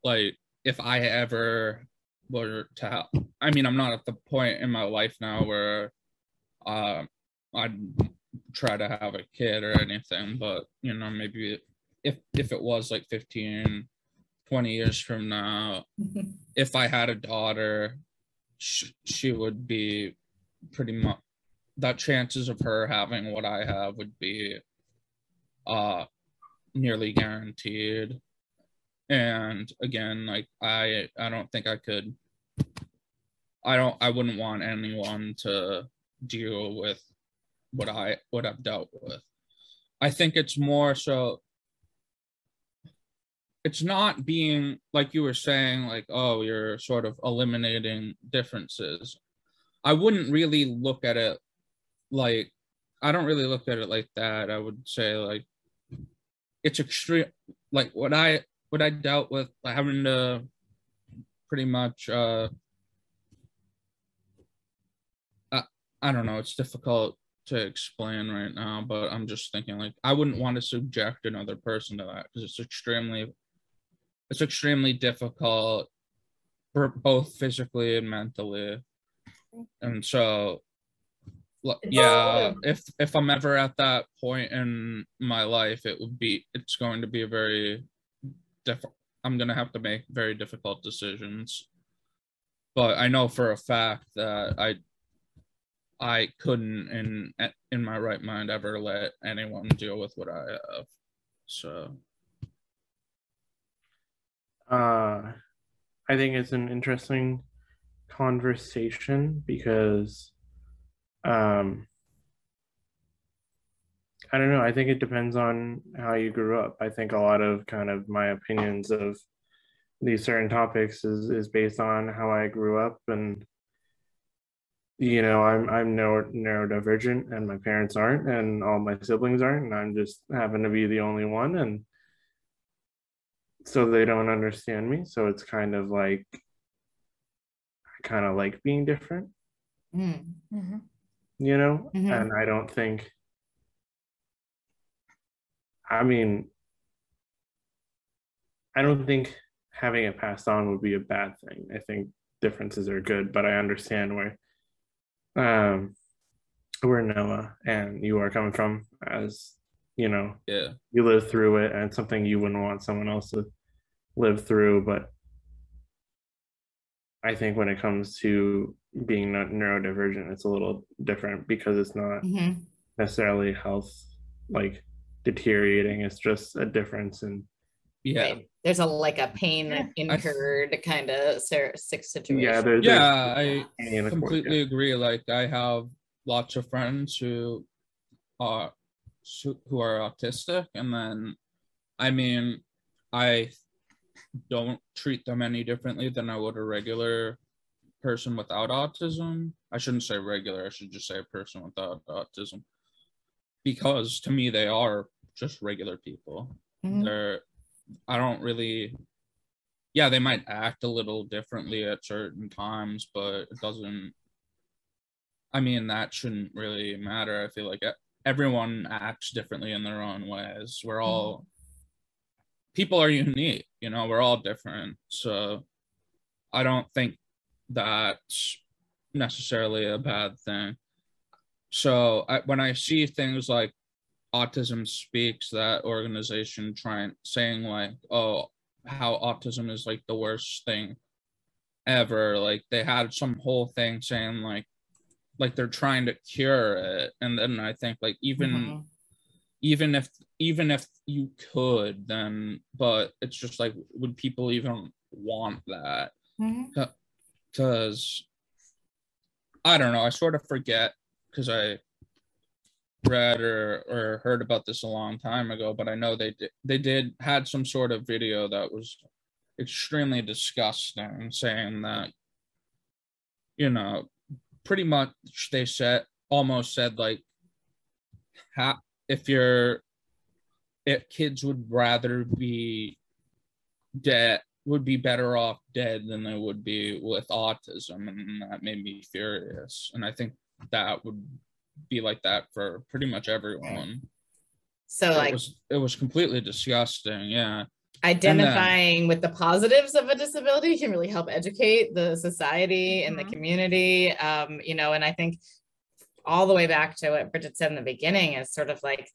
like if I ever were to have, I mean, I'm not at the point in my life now where uh, I'd try to have a kid or anything, but you know, maybe if if it was like 15, 20 years from now, *laughs* if I had a daughter, she, she would be pretty much that chances of her having what I have would be uh nearly guaranteed. And again, like I I don't think I could I don't I wouldn't want anyone to deal with what I what I've dealt with. I think it's more so it's not being like you were saying like oh you're sort of eliminating differences. I wouldn't really look at it like I don't really look at it like that. I would say like it's extreme like what I what I dealt with having to pretty much uh I, I don't know, it's difficult to explain right now, but I'm just thinking like I wouldn't want to subject another person to that because it's extremely it's extremely difficult for both physically and mentally. And so yeah if if i'm ever at that point in my life it would be it's going to be a very difficult i'm to have to make very difficult decisions. But i know for a fact that i i couldn't in in my right mind ever let anyone deal with what i have so. Uh i think it's an interesting conversation because um i don't know. I think it depends on how you grew up. I think a lot of kind of my opinions of these certain topics is is based on how i grew up. And you know i'm i'm neuro, neurodivergent and my parents aren't and all my siblings aren't. And i'm just happen to be the only one. And so they don't understand me. So it's kind of like i kind of like being different. Mm-hmm. You know? Mm-hmm. and i don't think i mean i don't think having it passed on would be a bad thing i think differences are good but i understand where um where noah and you are coming from as you know yeah you live through it and something you wouldn't want someone else to live through but i think when it comes to being not neurodivergent it's a little different because it's not mm-hmm. necessarily health like deteriorating it's just a difference in yeah right. there's a like a pain Yeah. incurred kind of sick situation yeah there, yeah there's- i in the court, completely yeah. agree like i have lots of friends who are who are autistic and then i mean i don't treat them any differently than i would a regular person without autism i shouldn't say regular i should just say a person without autism because to me they are just regular people. Mhm. they're i don't really yeah they might act a little differently at certain times but it doesn't i mean that shouldn't really matter. I feel like everyone acts differently in their own ways. We're all people are unique you know we're all different. So i don't think that's necessarily a bad thing so I, when i see things like autism speaks that organization trying saying like oh how autism is like the worst thing ever like they had some whole thing saying like like they're trying to cure it. And then i think like even Mhm. even if even if you could then but it's just like would people even want that? Because i don't know i sort of forget because i read or, or heard about this a long time ago but i know they did they did had some sort of video that was extremely disgusting saying that you know pretty much they said almost said like ha- if you're if kids would rather be dead would be better off dead than they would be with autism and that made me furious. And i think that would be like that for pretty much everyone. So it like was it was completely disgusting yeah. Identifying with the positives of a disability can really help educate the society and the Mhm. community um, you know and i think all the way back to what bridget said in the beginning is sort of like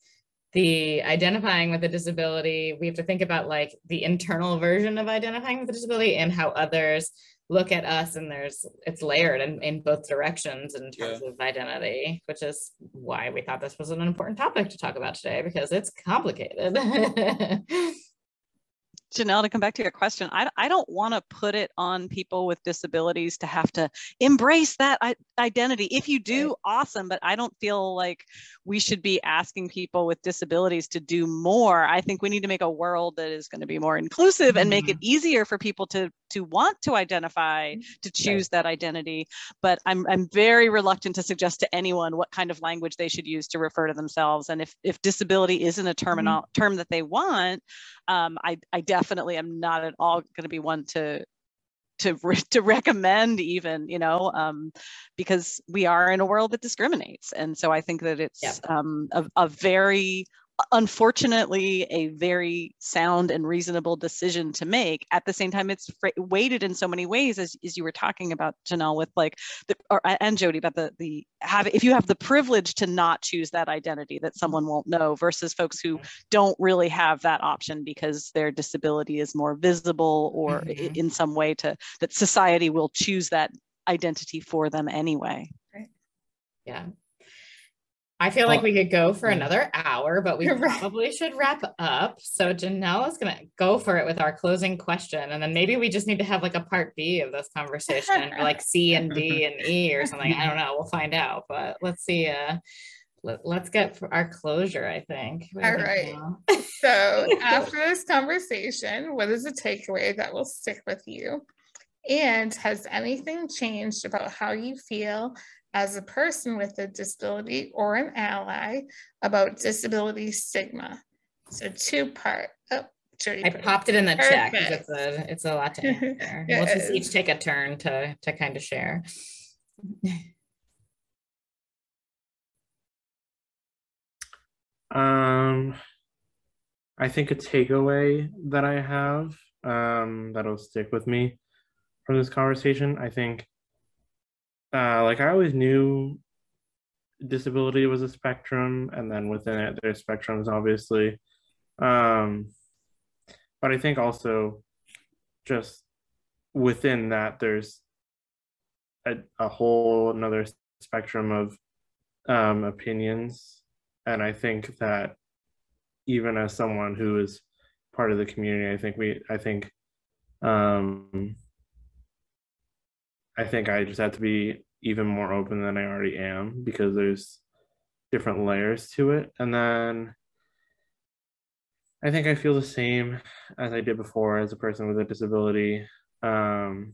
the identifying with a disability we have to think about like the internal version of identifying with a disability and how others look at us and there's it's layered in, in both directions in terms of identity which is why we thought this was an important topic to talk about today because it's complicated *laughs* Janelle, to come back to your question, I, I don't want to put it on people with disabilities to have to embrace that identity. If you do, awesome, but I don't feel like we should be asking people with disabilities to do more. I think we need to make a world that is going to be more inclusive and make it mm-hmm. easier for people to to want to identify, mm-hmm. to choose that identity. But I'm I'm very reluctant to suggest to anyone what kind of language they should use to refer to themselves. And if if disability isn't a terminal mm-hmm. term that they want, um, I, I definitely am not at all going to be one to to re- *laughs* to recommend even you know um, because we are in a world that discriminates and so i think that it's Yeah. um, a, a very unfortunately a very sound and reasonable decision to make at the same time it's weighted in so many ways as, as you were talking about janelle with like the, or, and jodi about the the have if you have the privilege to not choose that identity that someone won't know versus folks who don't really have that option because their disability is more visible or Mhm. in some way to that society will choose that identity for them anyway Yeah. I feel like we could go for another hour, but we *laughs* probably should wrap up. So Janelle is gonna go for it with our closing question, and then maybe we just need to have like a part B of this conversation, or like C and D and E or something. I don't know. We'll find out. But let's see. Uh, let, let's get for our closure. I think. What do you All think, right. Janelle? *laughs* So *laughs* after this conversation, what is a takeaway that will stick with you? And has anything changed about how you feel as a person with a disability or an ally about disability stigma? So two part. Oh, Jodi I popped it in the chat because it's a it's a lot to *laughs* answer. It we'll just each take a turn to to kind of share. Um, I think a takeaway that I have um, that'll stick with me from this conversation. I think, uh, like I always knew disability was a spectrum, and then within it, there's spectrums, obviously. Um, but I think also just within that, there's a, a whole another spectrum of um, opinions and I think that even as someone who is part of the community, I think we, I think, um, I think I just have to be even more open than I already am because there's different layers to it. And then I think I feel the same as I did before as a person with a disability. Um,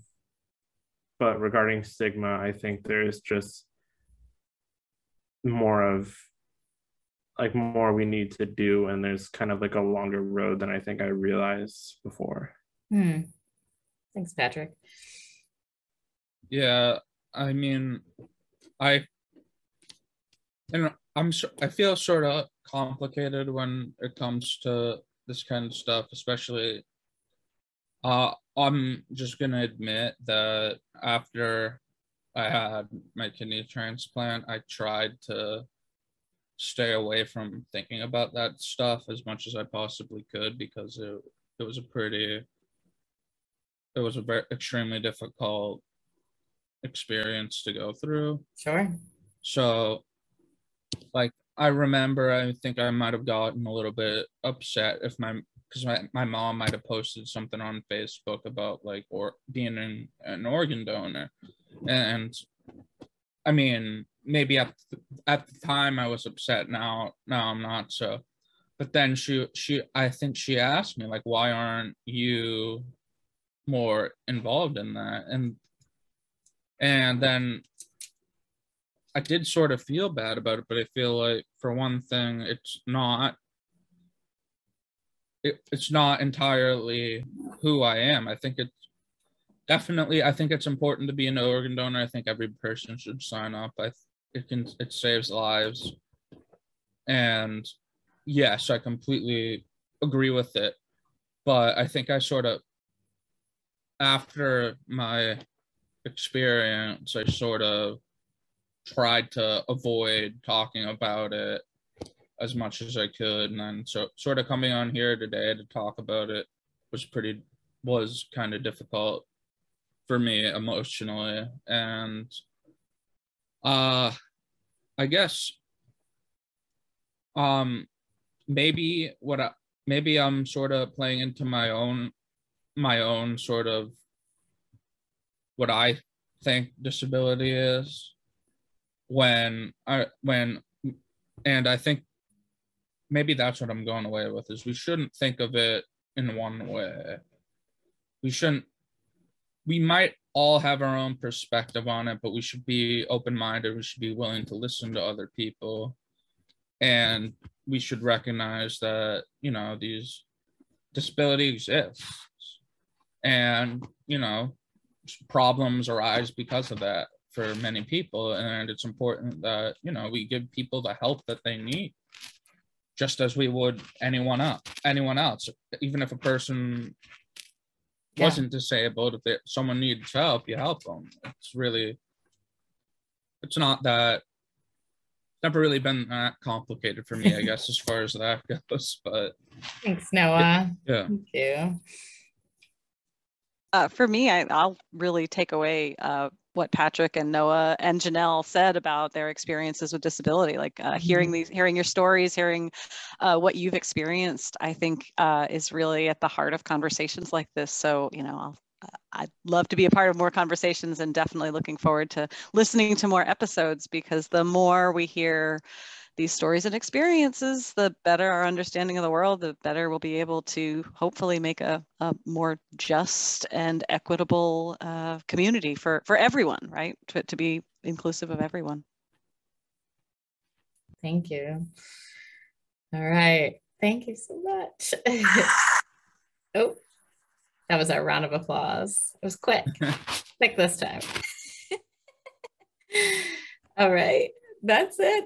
but regarding stigma, I think there's just more of like more we need to do and there's kind of like a longer road than I think I realized before. Hmm. Thanks, Patrick. Yeah, I mean, I and I'm I feel sort of complicated when it comes to this kind of stuff, especially. Uh, I'm just gonna admit that after I had my kidney transplant, I tried to stay away from thinking about that stuff as much as I possibly could because it it was a pretty it was a very extremely difficult experience to go through. Sure. So, like, I remember I think I might have gotten a little bit upset if my because my, my mom might have posted something on Facebook about like or being an, an organ donor. And I mean, maybe at the, at the time I was upset. Now now I'm not so. But then she she I think she asked me like why aren't you more involved in that? And and then I did sort of feel bad about it, but I feel like for one thing, it's not it, it's not entirely who I am. I think it's definitely I think it's important to be an organ donor. I think every person should sign up. I it can it saves lives. And yes, I completely agree with it. But I think I sort of after my experience, I sort of tried to avoid talking about it as much as I could. And then so sort of coming on here today to talk about it was pretty was kind of difficult for me emotionally. And uh I guess um maybe what I maybe I'm sort of playing into my own my own sort of what I think disability is when I when and I think maybe that's what I'm going away with is we shouldn't think of it in one way. We shouldn't we might all have our own perspective on it, but we should be open-minded. We should be willing to listen to other people. And we should recognize that, you know, these disability exists. And, you know, problems arise because of that for many people. And it's important that, you know, we give people the help that they need just as we would anyone else anyone else even if a person yeah. wasn't disabled if someone needs help you help them it's really it's not that never really been that complicated for me i *laughs* guess as far as that *laughs* goes but thanks noah yeah thank you uh, for me I, i'll really take away uh, what Patrick and Noah and Janelle said about their experiences with disability. Like uh, mm-hmm. hearing these, hearing your stories, hearing uh, what you've experienced, I think uh, is really at the heart of conversations like this. So, you know, I'll, uh, I'd love to be a part of more conversations and definitely looking forward to listening to more episodes because the more we hear these stories and experiences, the better our understanding of the world, the better we'll be able to hopefully make a, a more just and equitable uh, community for, for everyone, right? To, to be inclusive of everyone. Thank you. All right. Thank you so much. *laughs* oh, that was our round of applause. It was quick, *laughs* quick this time. *laughs* All right. That's it.